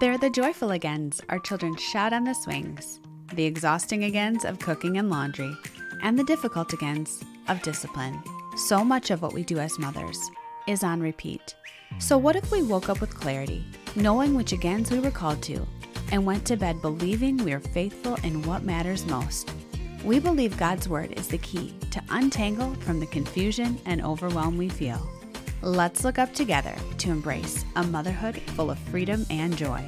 They're the joyful agains our children shout on the swings, the exhausting agains of cooking and laundry, and the difficult agains of discipline. So much of what we do as mothers is on repeat. So, what if we woke up with clarity, knowing which agains we were called to, and went to bed believing we are faithful in what matters most? We believe God's Word is the key to untangle from the confusion and overwhelm we feel. Let's look up together to embrace a motherhood full of freedom and joy.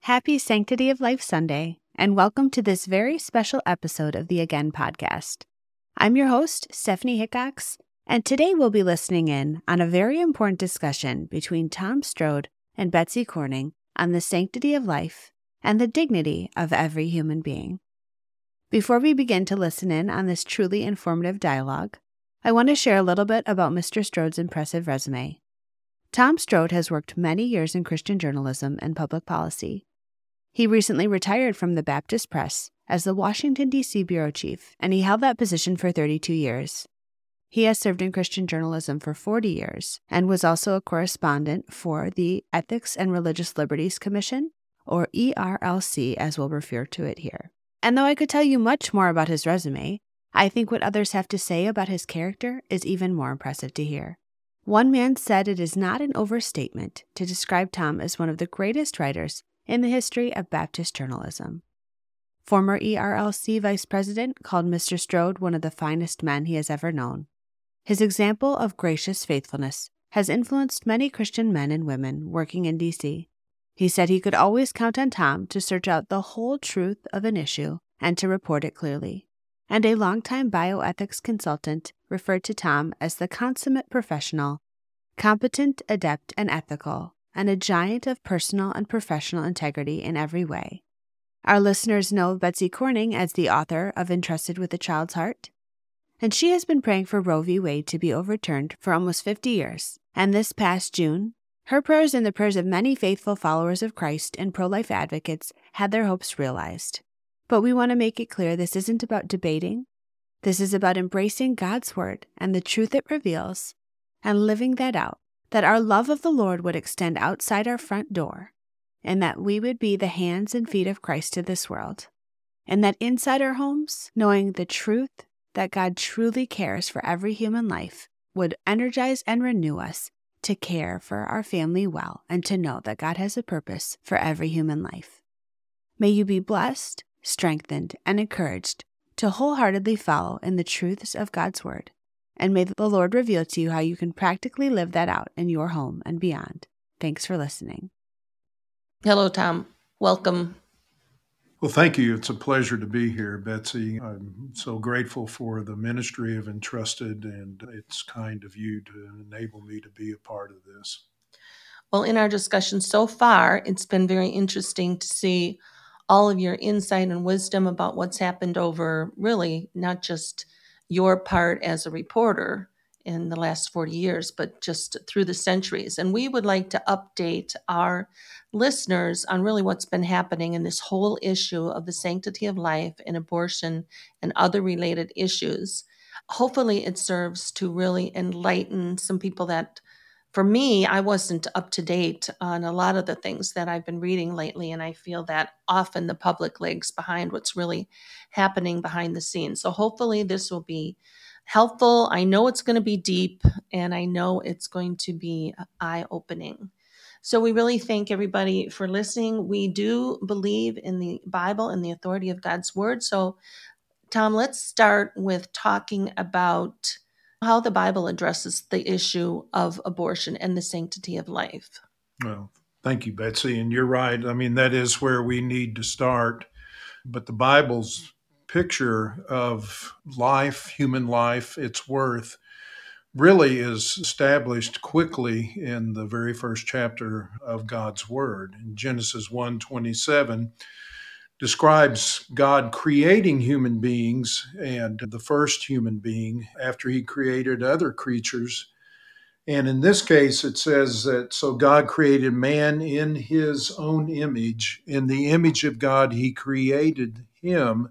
Happy Sanctity of Life Sunday, and welcome to this very special episode of the Again podcast. I'm your host, Stephanie Hickox, and today we'll be listening in on a very important discussion between Tom Strode and Betsy Corning on the sanctity of life and the dignity of every human being. Before we begin to listen in on this truly informative dialogue, I want to share a little bit about Mr. Strode's impressive resume. Tom Strode has worked many years in Christian journalism and public policy. He recently retired from the Baptist Press as the Washington, D.C. bureau chief, and he held that position for 32 years. He has served in Christian journalism for 40 years and was also a correspondent for the Ethics and Religious Liberties Commission or ERLC as we'll refer to it here. And though I could tell you much more about his resume, I think what others have to say about his character is even more impressive to hear. One man said it is not an overstatement to describe Tom as one of the greatest writers in the history of Baptist journalism. Former ERLC vice president called Mr. Strode one of the finest men he has ever known. His example of gracious faithfulness has influenced many Christian men and women working in D.C. He said he could always count on Tom to search out the whole truth of an issue and to report it clearly. And a longtime bioethics consultant referred to Tom as the consummate professional, competent, adept, and ethical, and a giant of personal and professional integrity in every way. Our listeners know Betsy Corning as the author of Entrusted with a Child's Heart, and she has been praying for Roe v. Wade to be overturned for almost 50 years. And this past June, her prayers and the prayers of many faithful followers of Christ and pro life advocates had their hopes realized. But we want to make it clear this isn't about debating. This is about embracing God's Word and the truth it reveals and living that out, that our love of the Lord would extend outside our front door, and that we would be the hands and feet of Christ to this world. And that inside our homes, knowing the truth that God truly cares for every human life would energize and renew us to care for our family well and to know that God has a purpose for every human life. May you be blessed, strengthened, and encouraged to wholeheartedly follow in the truths of God's Word. And may the Lord reveal to you how you can practically live that out in your home and beyond. Thanks for listening. Hello, Tom. Welcome well, thank you. It's a pleasure to be here, Betsy. I'm so grateful for the ministry of Entrusted, and it's kind of you to enable me to be a part of this. Well, in our discussion so far, it's been very interesting to see all of your insight and wisdom about what's happened over really not just your part as a reporter, in the last 40 years, but just through the centuries. And we would like to update our listeners on really what's been happening in this whole issue of the sanctity of life and abortion and other related issues. Hopefully, it serves to really enlighten some people that, for me, I wasn't up to date on a lot of the things that I've been reading lately. And I feel that often the public lags behind what's really happening behind the scenes. So, hopefully, this will be helpful. I know it's going to be deep and I know it's going to be uh, eye opening. So, we really thank everybody for listening. We do believe in the Bible and the authority of God's word. So, Tom, let's start with talking about how the Bible addresses the issue of abortion and the sanctity of life. Well, thank you, Betsy. And you're right. I mean, that is where we need to start. But the Bible's picture of life, human life, its worth, really is established quickly in the very first chapter of God's Word. In Genesis 1 27 describes God creating human beings and the first human being after he created other creatures. And in this case, it says that so God created man in his own image. In the image of God, he created him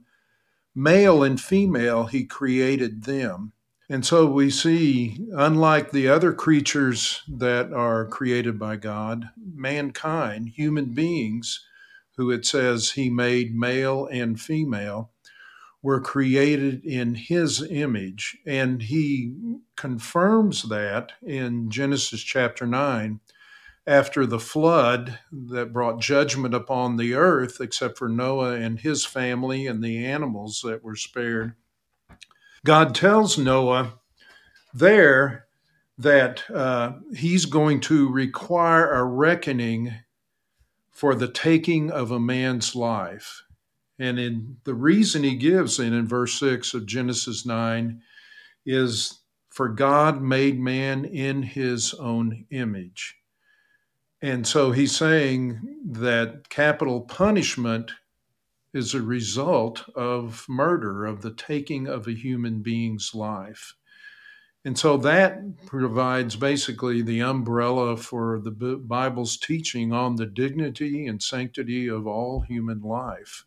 male and female, he created them. And so we see, unlike the other creatures that are created by God, mankind, human beings, who it says he made male and female, were created in his image. And he confirms that in Genesis chapter 9 after the flood that brought judgment upon the earth, except for Noah and his family and the animals that were spared. God tells Noah there that uh, he's going to require a reckoning for the taking of a man's life. And in the reason he gives in, in verse 6 of Genesis 9 is for God made man in his own image. And so he's saying that capital punishment is a result of murder, of the taking of a human being's life. And so that provides basically the umbrella for the Bible's teaching on the dignity and sanctity of all human life.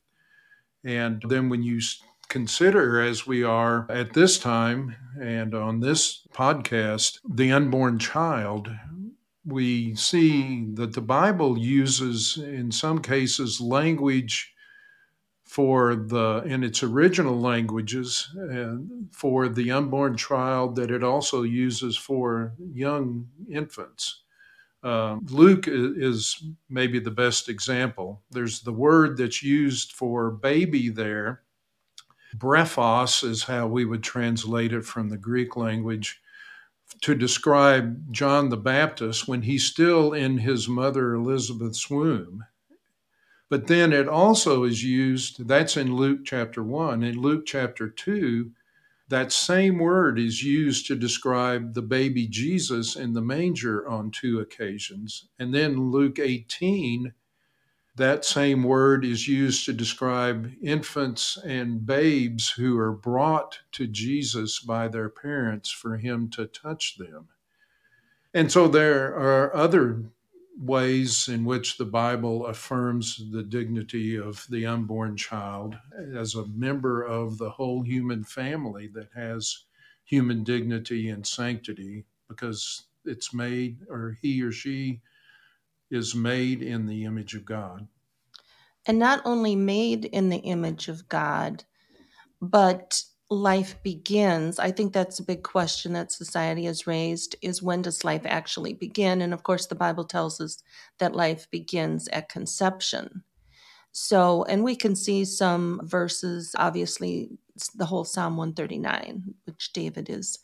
And then when you consider, as we are at this time and on this podcast, the unborn child, we see that the Bible uses, in some cases, language for the in its original languages uh, for the unborn child that it also uses for young infants. Uh, Luke is maybe the best example. There's the word that's used for baby there. Brephos is how we would translate it from the Greek language to describe John the Baptist when he's still in his mother Elizabeth's womb. But then it also is used, that's in Luke chapter 1. In Luke chapter 2, that same word is used to describe the baby Jesus in the manger on two occasions. And then Luke 18, that same word is used to describe infants and babes who are brought to Jesus by their parents for him to touch them. And so there are other ways in which the Bible affirms the dignity of the unborn child as a member of the whole human family that has human dignity and sanctity because it's made or he or she is made in the image of God. And not only made in the image of God, but life begins i think that's a big question that society has raised is when does life actually begin? And of course the bible tells us that life begins at conception. So and we can see some verses obviously the whole psalm 139 which david is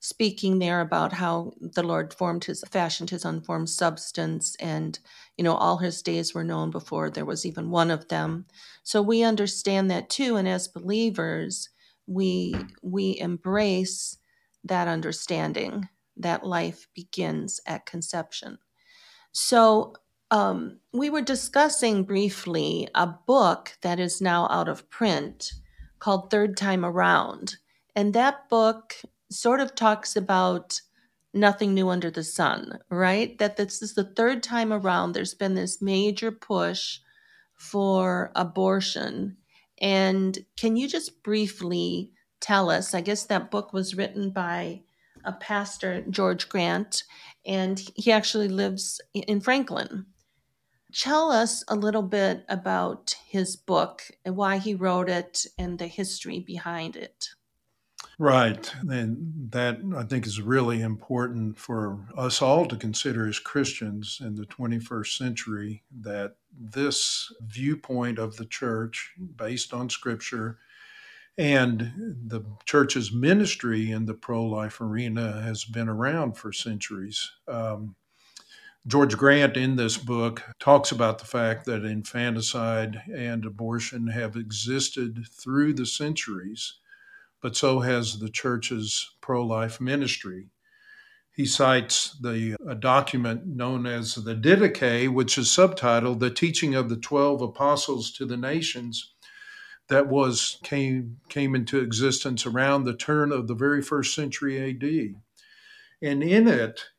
speaking there about how the lord formed his fashioned his unformed substance and you know all his days were known before there was even one of them. So we understand that too and as believers we we embrace that understanding that life begins at conception. So um, we were discussing briefly a book that is now out of print called Third Time Around. And that book sort of talks about nothing new under the sun, right? That this is the third time around. There's been this major push for abortion and can you just briefly tell us? I guess that book was written by a pastor, George Grant, and he actually lives in Franklin. Tell us a little bit about his book and why he wrote it and the history behind it. Right. And that I think is really important for us all to consider as Christians in the 21st century that this viewpoint of the church, based on scripture, and the church's ministry in the pro life arena has been around for centuries. Um, George Grant in this book talks about the fact that infanticide and abortion have existed through the centuries but so has the church's pro life ministry. He cites the a document known as the Didache, which is subtitled "The Teaching of the Twelve Apostles to the Nations," that was came came into existence around the turn of the very first century A.D. And in it,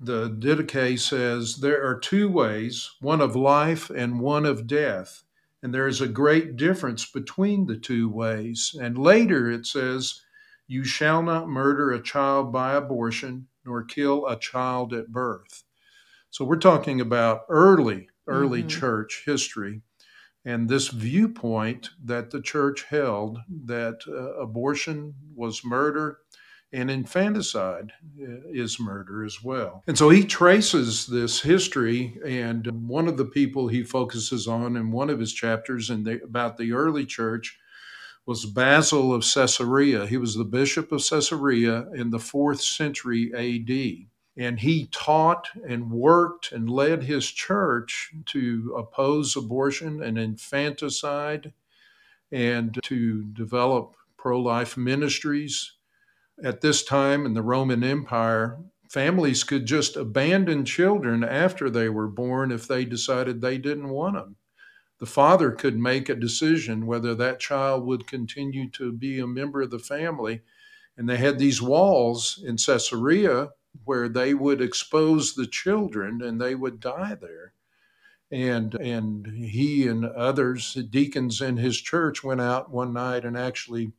the Didache says there are two ways: one of life and one of death. And there is a great difference between the two ways. And later it says, You shall not murder a child by abortion, nor kill a child at birth. So we're talking about early, early mm-hmm. church history. And this viewpoint that the church held that uh, abortion was murder and infanticide uh, is murder as well. And so he traces this history, and one of the people he focuses on in one of his chapters in the, about the early church was Basil of Caesarea. He was the bishop of Caesarea in the fourth century AD. And he taught and worked and led his church to oppose abortion and infanticide and to develop pro life ministries. At this time in the Roman Empire, families could just abandon children after they were born if they decided they didn't want them the father could make a decision whether that child would continue to be a member of the family. And they had these walls in Caesarea where they would expose the children and they would die there. And and he and others, deacons in his church, went out one night and actually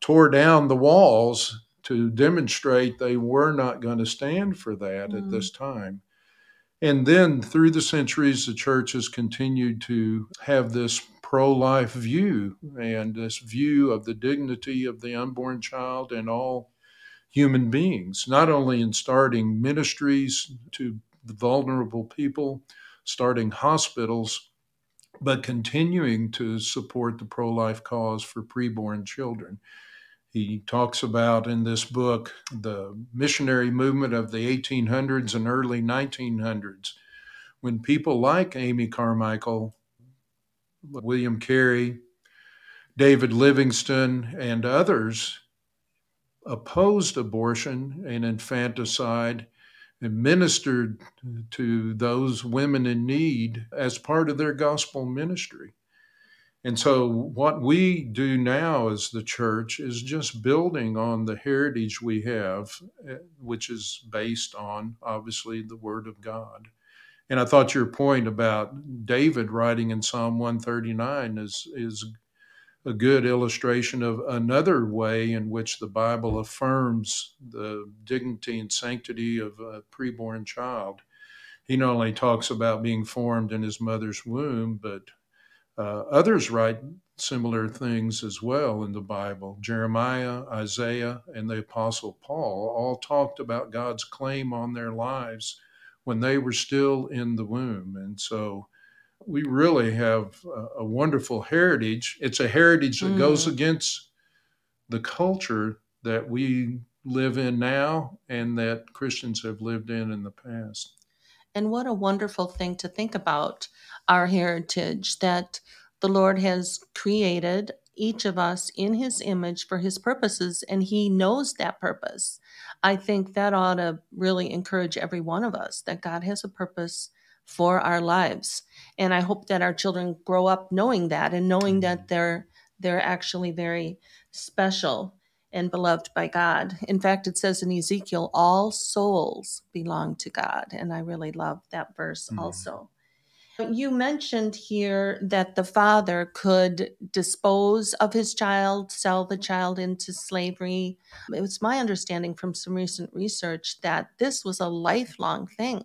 tore down the walls to demonstrate they were not going to stand for that mm. at this time. And then through the centuries, the church has continued to have this pro life view and this view of the dignity of the unborn child and all human beings, not only in starting ministries to vulnerable people, starting hospitals, but continuing to support the pro life cause for preborn children. He talks about in this book the missionary movement of the 1800s and early 1900s when people like Amy Carmichael, William Carey, David Livingstone, and others opposed abortion and infanticide and ministered to those women in need as part of their gospel ministry. And so, what we do now as the church is just building on the heritage we have, eh, which is based on obviously the Word of God. And I thought your point about David writing in Psalm 139 is, is a good illustration of another way in which the Bible affirms the dignity and sanctity of a preborn child. He not only talks about being formed in his mother's womb, but uh, others write similar things as well in the Bible. Jeremiah, Isaiah, and the Apostle Paul all talked about God's claim on their lives when they were still in the womb. And so we really have a, a wonderful heritage. It's a heritage that mm. goes against the culture that we live in now and that Christians have lived in in the past. And what a wonderful thing to think about our heritage that the Lord has created each of us in his image for his purposes, and he knows that purpose. I think that ought to really encourage every one of us that God has a purpose for our lives. And I hope that our children grow up knowing that and knowing that mm. they're they're actually very special and beloved by God. In fact, it says in Ezekiel, all souls belong to God. And I really love that verse mm-hmm. also. You mentioned here that the father could dispose of his child, sell the child into slavery. It was my understanding from some recent research that this was a lifelong thing.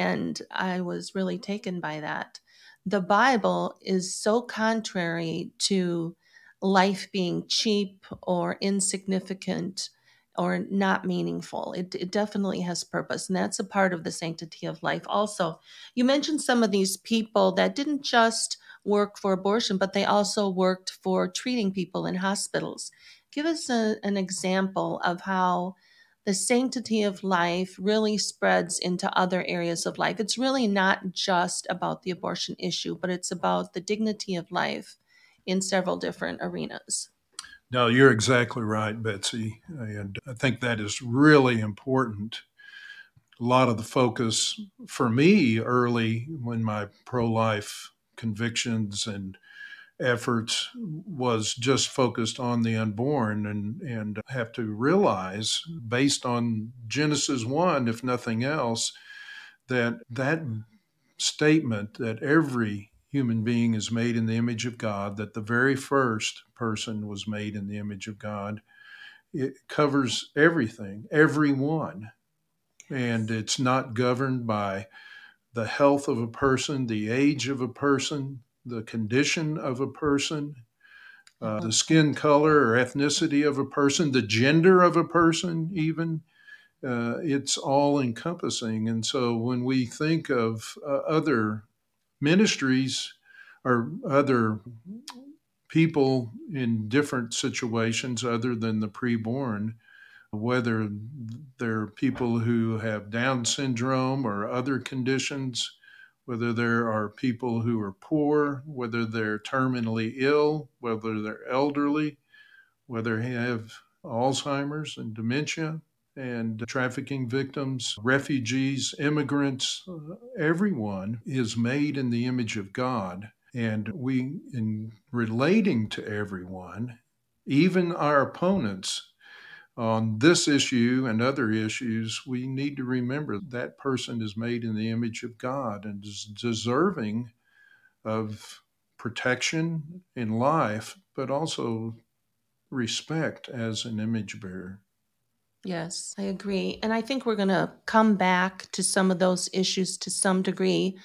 And I was really taken by that. The Bible is so contrary to life being cheap or insignificant or not meaningful. It, it definitely has purpose, and that's a part of the sanctity of life. Also, you mentioned some of these people that didn't just work for abortion, but they also worked for treating people in hospitals. Give us a, an example of how the sanctity of life really spreads into other areas of life. It's really not just about the abortion issue, but it's about the dignity of life in several different arenas. No, you're exactly right, Betsy. And I think that is really important. A lot of the focus for me early when my pro life convictions and efforts was just focused on the unborn and and have to realize based on Genesis 1 if nothing else that that statement that every human being is made in the image of God, that the very first person was made in the image of God, it covers everything, everyone. And it's not governed by the health of a person, the age of a person, the condition of a person, uh, the skin color or ethnicity of a person, the gender of a person, even. Uh, it's all encompassing. And so when we think of uh, other ministries or other people in different situations other than the preborn, whether they're people who have Down syndrome or other conditions, whether there are people who are poor, whether they're terminally ill, whether they're elderly, whether they have Alzheimer's and dementia, and trafficking victims, refugees, immigrants, uh, everyone is made in the image of God. And we, in relating to everyone, even our opponents, on this issue and other issues, we need to remember that person is made in the image of God and is deserving of protection in life, but also respect as an image bearer. Yes, I agree. And I think we're going to come back to some of those issues to some degree.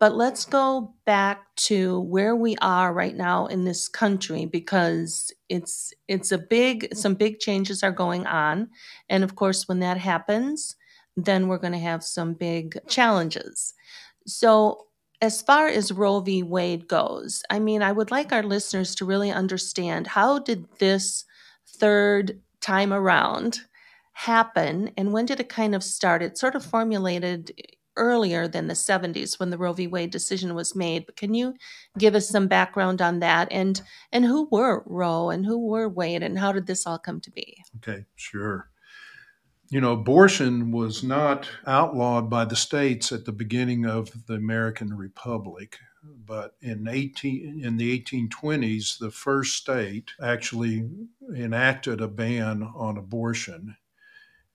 But let's go back to where we are right now in this country because it's it's a big some big changes are going on and of course when that happens then we're going to have some big challenges. So as far as Roe v. Wade goes, I mean, I would like our listeners to really understand how did this third time around happen and when did it kind of start? It sort of formulated earlier than the 70s when the Roe v. Wade decision was made. But can you give us some background on that and and who were Roe and who were Wade and how did this all come to be? Okay, sure. You know, abortion was not outlawed by the states at the beginning of the American Republic, but in 18 in the 1820s the first state actually enacted a ban on abortion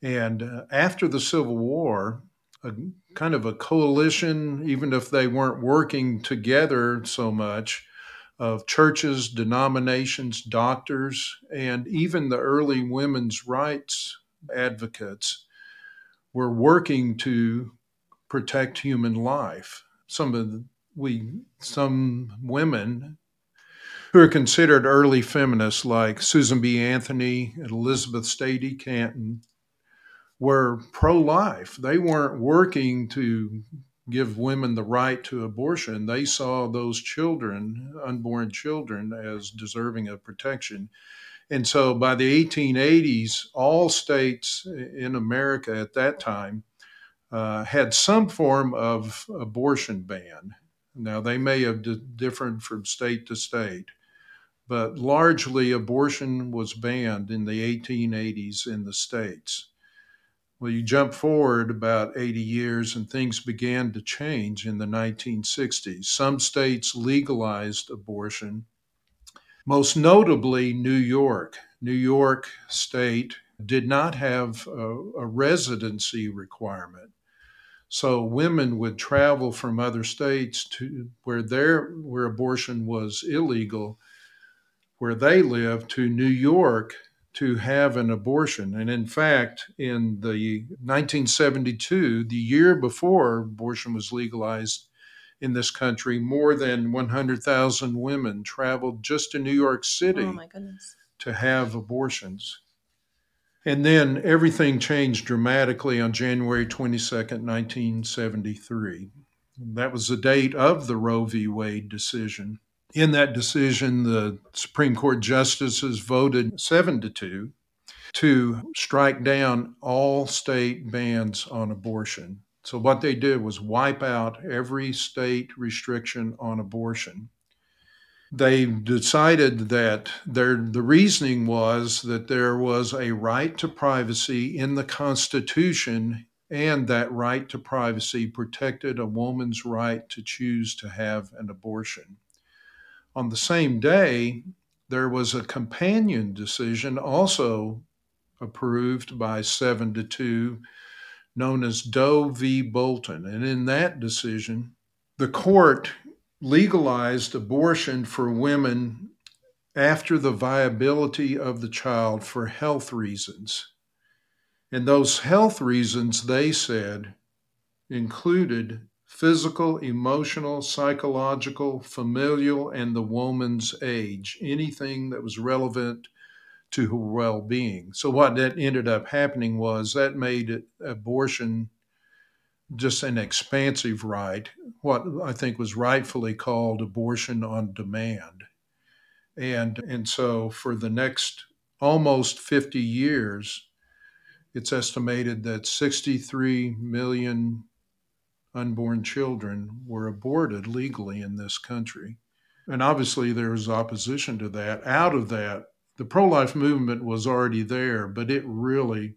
and uh, after the Civil War, a kind of a coalition, even if they weren't working together so much, of churches, denominations, doctors, and even the early women's rights advocates were working to protect human life. Some of the, we some women who are considered early feminists like Susan B. Anthony and Elizabeth Cady Stanton were pro life. They weren't working to give women the right to abortion. They saw those children, unborn children, as deserving of protection. And so by the 1880s, all states in America at that time uh, had some form of abortion ban. Now, they may have d- differed from state to state, but largely abortion was banned in the 1880s in the states. Well, you jump forward about 80 years and things began to change in the 1960s. Some states legalized abortion, most notably New York. New York State did not have a, a residency requirement. So women would travel from other states to where their where abortion was illegal, where they lived to New York to have an abortion. And in fact, in the 1972, the year before abortion was legalized in this country, more than 100,000 women traveled just to New York City oh to have abortions. And then everything changed dramatically on January 22nd, 1973. That was the date of the Roe v. Wade decision. In that decision, the Supreme Court justices voted seven to two to strike down all state bans on abortion. So, what they did was wipe out every state restriction on abortion. They decided that their, the reasoning was that there was a right to privacy in the Constitution, and that right to privacy protected a woman's right to choose to have an abortion. On the same day, there was a companion decision also approved by seven to two, known as Doe v. Bolton. And in that decision, the court legalized abortion for women after the viability of the child for health reasons. And those health reasons, they said, included physical, emotional, psychological, familial, and the woman's age, anything that was relevant to her well being. So, what that ended up happening was that made abortion just an expansive right, what I think was rightfully called abortion on demand. And, and so, for the next almost 50 years, it's estimated that 63 million unborn children were aborted legally in this country. And obviously, there was opposition to that. Out of that, the pro life movement was already there, but it really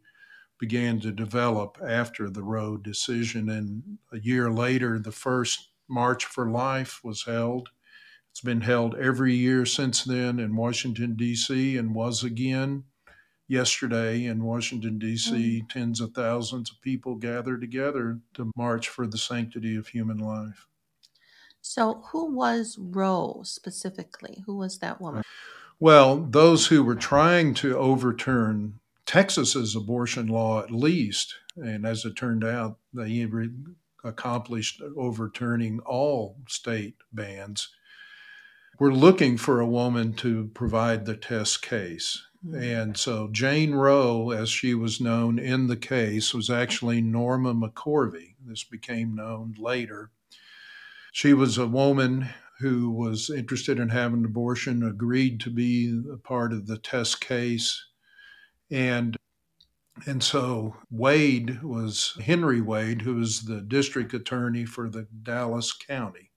began to develop after the Roe decision. And a year later, the first March for Life was held. It's been held every year since then in Washington, D.C., and was again yesterday in Washington, D.C., mm. tens of thousands of people gathered together to march for the sanctity of human life. So, who was Roe specifically? Who was that woman? Well, those who were trying to overturn Texas's abortion law, at least, and as it turned out, they accomplished overturning all state bans. We're looking for a woman to provide the test case. Mm-hmm. And so Jane Roe, as she was known in the case, was actually Norma McCorvey. This became known later. She was a woman who was interested in having an abortion, agreed to be a part of the test case. And and so Wade was Henry Wade, who was the district attorney for the Dallas County.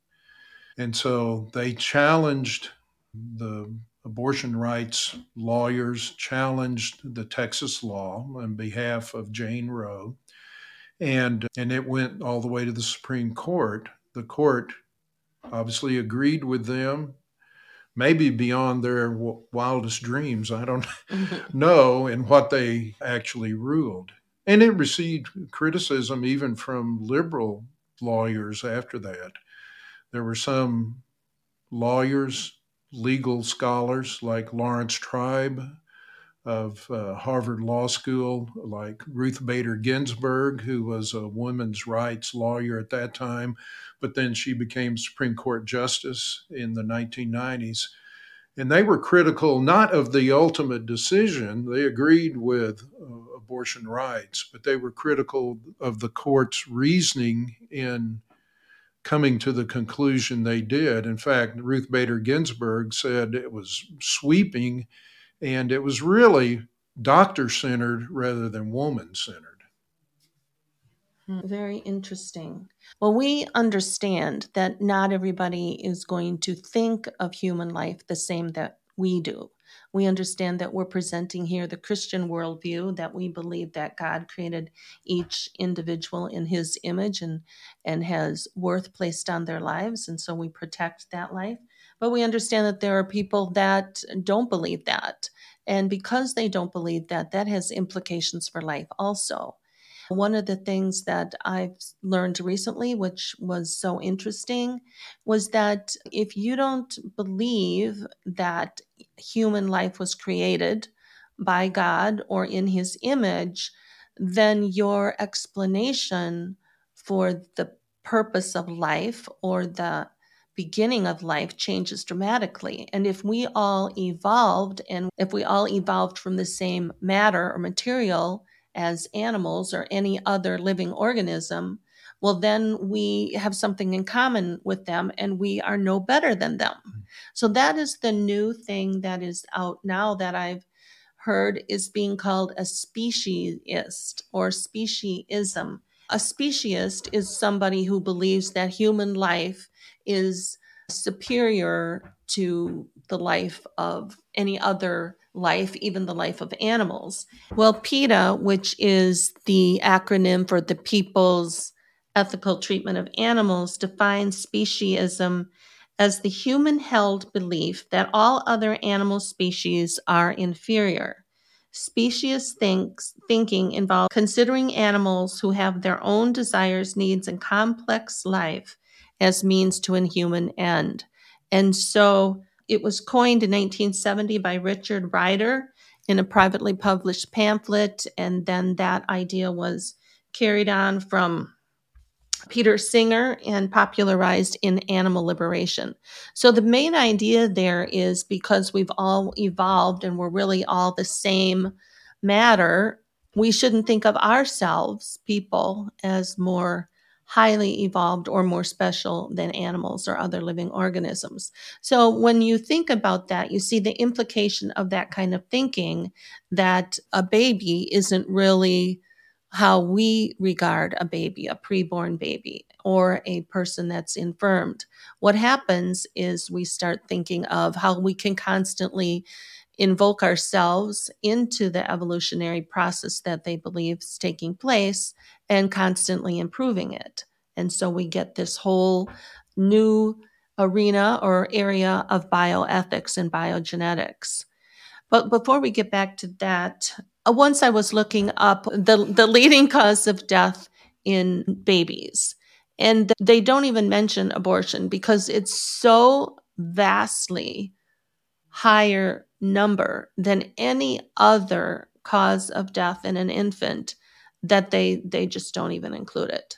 And so they challenged the abortion rights lawyers challenged the Texas law on behalf of Jane Roe, and and it went all the way to the Supreme Court. The court obviously agreed with them, maybe beyond their wildest dreams. I don't know in what they actually ruled, and it received criticism even from liberal lawyers after that. There were some lawyers legal scholars like Laurence Tribe of uh, Harvard Law School, like Ruth Bader Ginsburg, who was a women's rights lawyer at that time, but then she became Supreme Court Justice in the 1990s. And they were critical not of the ultimate decision, they agreed with uh, abortion rights, but they were critical of the court's reasoning in coming to the conclusion they did. In fact, Ruth Bader Ginsburg said it was sweeping and it was really doctor centered rather than woman centered. Hmm, very interesting. Well, we understand that not everybody is going to think of human life the same that we do. We understand that we're presenting here the Christian worldview, that we believe that God created each individual in his image and, and has worth placed on their lives. And so we protect that life. But we understand that there are people that don't believe that. And because they don't believe that, that has implications for life also. One of the things that I've learned recently, which was so interesting, was that if you don't believe that human life was created by God or in his image, then your explanation for the purpose of life or the beginning of life changes dramatically. And if we all evolved and if we all evolved from the same matter or material, as animals or any other living organism, well, then we have something in common with them and we are no better than them. Mm-hmm. So that is the new thing that is out now that I've heard is being called a speciesist or speciesism. A speciesist is somebody who believes that human life is superior to the life of any other life, even the life of animals. Well, PETA, which is the acronym for the People's Ethical Treatment of Animals, defines speciesism as the human held belief that all other animal species are inferior. Speciesist thinks, thinking involves considering animals who have their own desires, needs, and complex life as means to an human end. And so It was coined in 1970 by Richard Ryder in a privately published pamphlet, and then that idea was carried on from Peter Singer and popularized in Animal Liberation. So, the main idea there is because we've all evolved and we're really all the same matter, we shouldn't think of ourselves, people, as more highly evolved or more special than animals or other living organisms. So, when you think about that, you see the implication of that kind of thinking that a baby isn't really how we regard a baby, a preborn baby, or a person that's infirmed. What happens is we start thinking of how we can constantly invoke ourselves into the evolutionary process that they believe is taking place and constantly improving it. And so we get this whole new arena or area of bioethics and biogenetics. But before we get back to that, uh, once I was looking up the, the leading cause of death in babies, and they don't even mention abortion because it's so vastly higher number than any other cause of death in an infant that they they just don't even include it.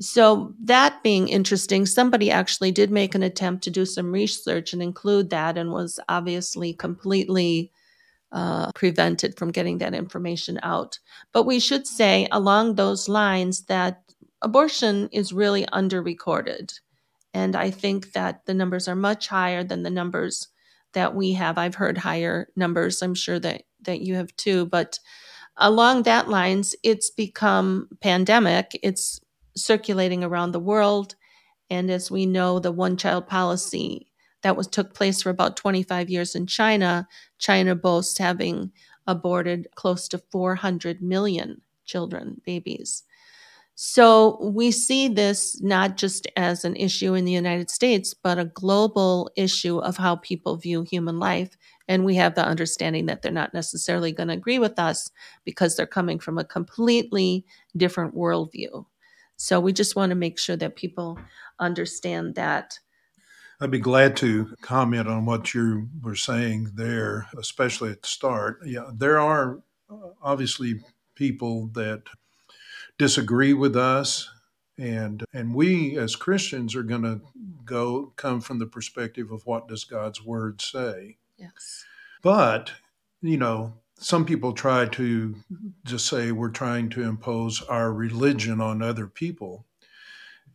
So that being interesting, somebody actually did make an attempt to do some research and include that and was obviously completely uh, prevented from getting that information out. But we should say along those lines that abortion is really underrecorded. And I think that the numbers are much higher than the numbers that we have. I've heard higher numbers. I'm sure that, that you have too. But along that lines, it's become pandemic. It's circulating around the world. And as we know, the one child policy that was took place for about 25 years in China, China boasts having aborted close to 400 million children, babies. So we see this not just as an issue in the United States, but a global issue of how people view human life. And we have the understanding that they're not necessarily going to agree with us because they're coming from a completely different worldview. So we just want to make sure that people understand that I'd be glad to comment on what you were saying there, especially at the start. Yeah, there are uh, obviously people that disagree with us and and we as Christians are going to go come from the perspective of what does God's word say. Yes. But, you know, some people try to mm-hmm. just say we're trying to impose our religion on other people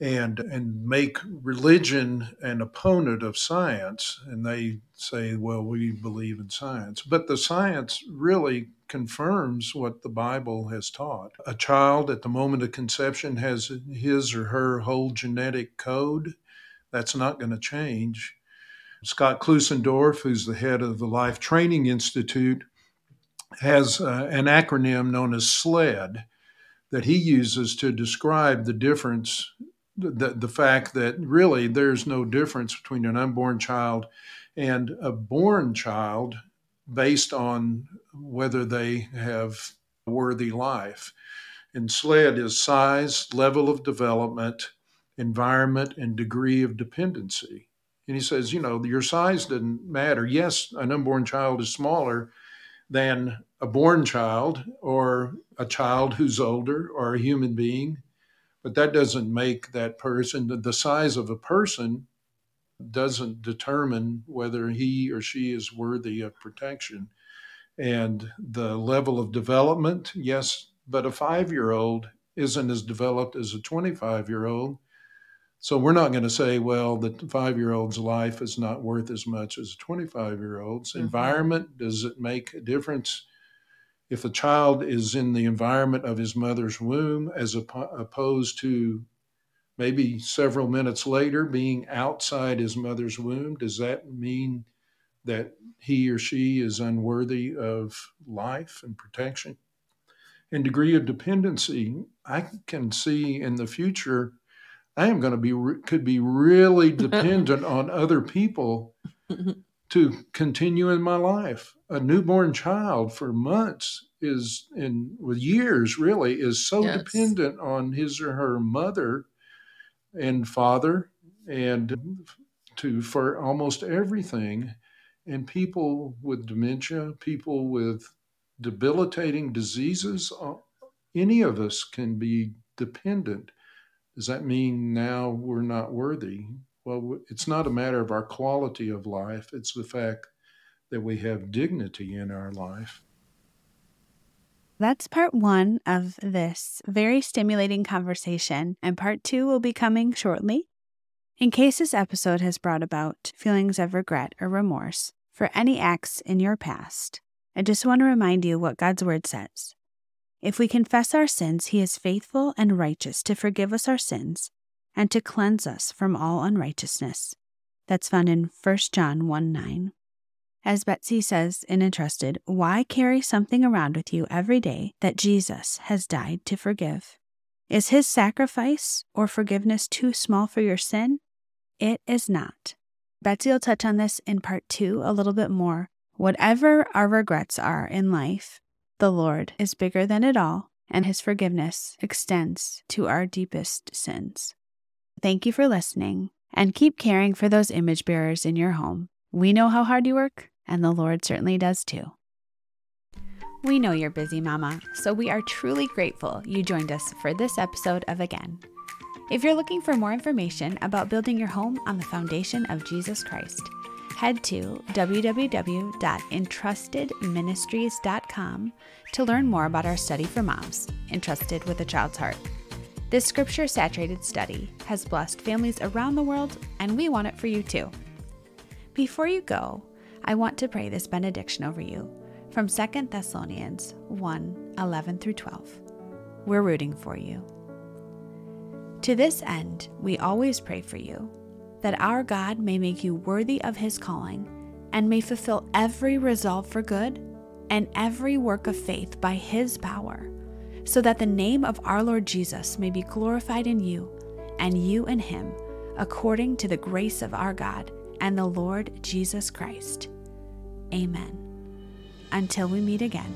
and and make religion an opponent of science and they say well we believe in science. But the science really confirms what the bible has taught. A child at the moment of conception has his or her whole genetic code. That's not going to change. Scott klusendorf who's the head of the life training institute has uh, an acronym known as sled that he uses to describe the difference the, the fact that really there's no difference between an unborn child and a born child based on whether they have a worthy life. And SLED is size, level of development, environment, and degree of dependency. And he says, you know, your size doesn't matter. Yes, an unborn child is smaller than a born child or a child who's older or a human being but that doesn't make that person the size of a person doesn't determine whether he or she is worthy of protection. And the level of development yes but a 5-year-old isn't as developed as a 25-year-old so we're not going to say well the 5-year-old's life is not worth as much as a 25-year-old's mm-hmm. environment does it make a difference if a child is in the environment of his mother's womb as opposed to maybe several minutes later being outside his mother's womb, does that mean that he or she is unworthy of life and protection? And degree of dependency, I can see in the future, I am going to be, could be really dependent on other people to continue in my life. A newborn child for months is in with years really is so yes. dependent on his or her mother and father and to for almost everything. And people with dementia, people with debilitating diseases, uh, any of us can be dependent. Does that mean now we're not worthy? Well, it's not a matter of our quality of life, it's the fact that we have dignity in our life. That's part one of this very stimulating conversation, and part two will be coming shortly. In case this episode has brought about feelings of regret or remorse for any acts in your past, I just want to remind you what God's Word says. If we confess our sins, He is faithful and righteous to forgive us our sins and to cleanse us from all unrighteousness. That's found in 1 John 1 9. As Betsy says in Entrusted, why carry something around with you every day that Jesus has died to forgive? Is his sacrifice or forgiveness too small for your sin? It is not. Betsy will touch on this in part two a little bit more. Whatever our regrets are in life, the Lord is bigger than it all, and his forgiveness extends to our deepest sins. Thank you for listening, and keep caring for those image bearers in your home. We know how hard you work, and the Lord certainly does too. We know you're busy, Mama, so we are truly grateful you joined us for this episode of Again. If you're looking for more information about building your home on the foundation of Jesus Christ, head to www.entrustedministries.com to learn more about our study for moms, Entrusted with a Child's Heart. This scripture saturated study has blessed families around the world, and we want it for you too. Before you go, I want to pray this benediction over you from 2 Thessalonians 1 11 through 12. We're rooting for you. To this end, we always pray for you, that our God may make you worthy of his calling and may fulfill every resolve for good and every work of faith by his power, so that the name of our Lord Jesus may be glorified in you and you in him, according to the grace of our God and the Lord Jesus Christ. Amen. Until we meet again.